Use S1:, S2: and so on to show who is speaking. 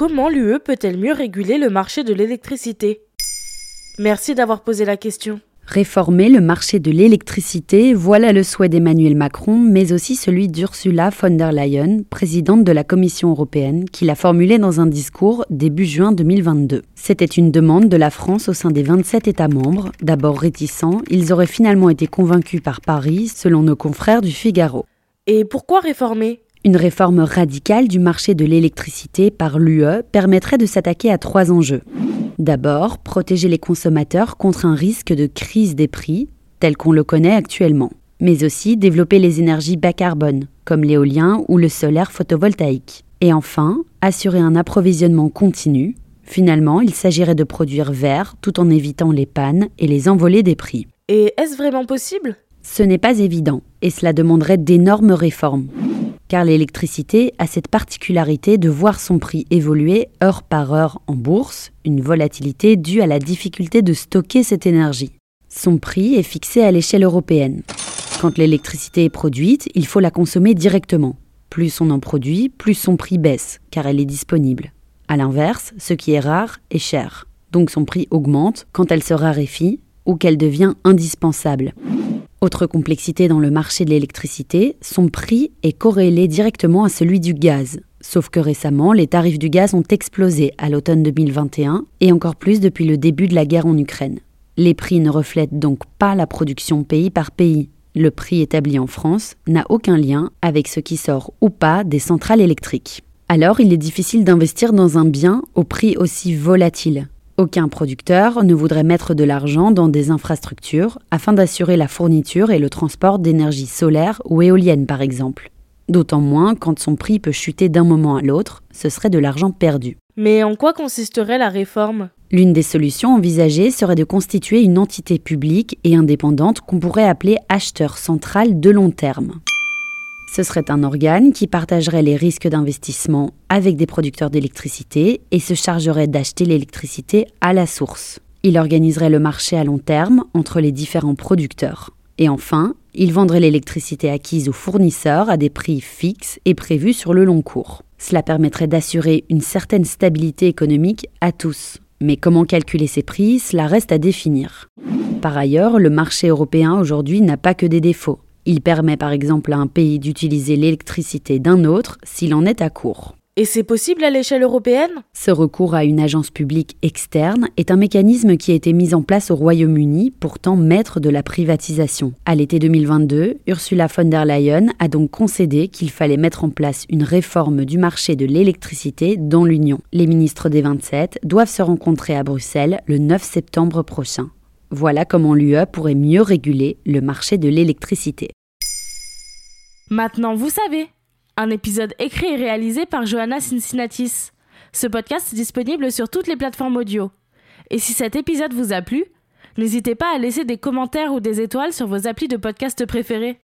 S1: comment l'UE peut-elle mieux réguler le marché de l'électricité? Merci d'avoir posé la question.
S2: Réformer le marché de l'électricité, voilà le souhait d'Emmanuel Macron, mais aussi celui d'Ursula von der Leyen, présidente de la Commission européenne, qui l'a formulé dans un discours début juin 2022. C'était une demande de la France au sein des 27 États membres. D'abord réticents, ils auraient finalement été convaincus par Paris, selon nos confrères du Figaro.
S1: Et pourquoi réformer?
S2: Une réforme radicale du marché de l'électricité par l'UE permettrait de s'attaquer à trois enjeux. D'abord, protéger les consommateurs contre un risque de crise des prix, tel qu'on le connaît actuellement, mais aussi développer les énergies bas carbone, comme l'éolien ou le solaire photovoltaïque. Et enfin, assurer un approvisionnement continu. Finalement, il s'agirait de produire vert tout en évitant les pannes et les envolées des prix.
S1: Et est-ce vraiment possible?
S2: Ce n'est pas évident, et cela demanderait d'énormes réformes car l'électricité a cette particularité de voir son prix évoluer heure par heure en bourse, une volatilité due à la difficulté de stocker cette énergie. Son prix est fixé à l'échelle européenne. Quand l'électricité est produite, il faut la consommer directement. Plus on en produit, plus son prix baisse, car elle est disponible. A l'inverse, ce qui est rare est cher. Donc son prix augmente quand elle se raréfie ou qu'elle devient indispensable. Autre complexité dans le marché de l'électricité, son prix est corrélé directement à celui du gaz. Sauf que récemment, les tarifs du gaz ont explosé à l'automne 2021 et encore plus depuis le début de la guerre en Ukraine. Les prix ne reflètent donc pas la production pays par pays. Le prix établi en France n'a aucun lien avec ce qui sort ou pas des centrales électriques. Alors il est difficile d'investir dans un bien au prix aussi volatile. Aucun producteur ne voudrait mettre de l'argent dans des infrastructures afin d'assurer la fourniture et le transport d'énergie solaire ou éolienne par exemple. D'autant moins quand son prix peut chuter d'un moment à l'autre, ce serait de l'argent perdu.
S1: Mais en quoi consisterait la réforme?
S2: L'une des solutions envisagées serait de constituer une entité publique et indépendante qu'on pourrait appeler acheteur central de long terme. Ce serait un organe qui partagerait les risques d'investissement avec des producteurs d'électricité et se chargerait d'acheter l'électricité à la source. Il organiserait le marché à long terme entre les différents producteurs. Et enfin, il vendrait l'électricité acquise aux fournisseurs à des prix fixes et prévus sur le long cours. Cela permettrait d'assurer une certaine stabilité économique à tous. Mais comment calculer ces prix, cela reste à définir. Par ailleurs, le marché européen aujourd'hui n'a pas que des défauts. Il permet par exemple à un pays d'utiliser l'électricité d'un autre s'il en est à court.
S1: Et c'est possible à l'échelle européenne?
S2: Ce recours à une agence publique externe est un mécanisme qui a été mis en place au Royaume-Uni, pourtant maître de la privatisation. À l'été 2022, Ursula von der Leyen a donc concédé qu'il fallait mettre en place une réforme du marché de l'électricité dans l'Union. Les ministres des 27 doivent se rencontrer à Bruxelles le 9 septembre prochain. Voilà comment l'UE pourrait mieux réguler le marché de l'électricité.
S1: Maintenant, vous savez. Un épisode écrit et réalisé par Johanna Cincinnatis. Ce podcast est disponible sur toutes les plateformes audio. Et si cet épisode vous a plu, n'hésitez pas à laisser des commentaires ou des étoiles sur vos applis de podcast préférés.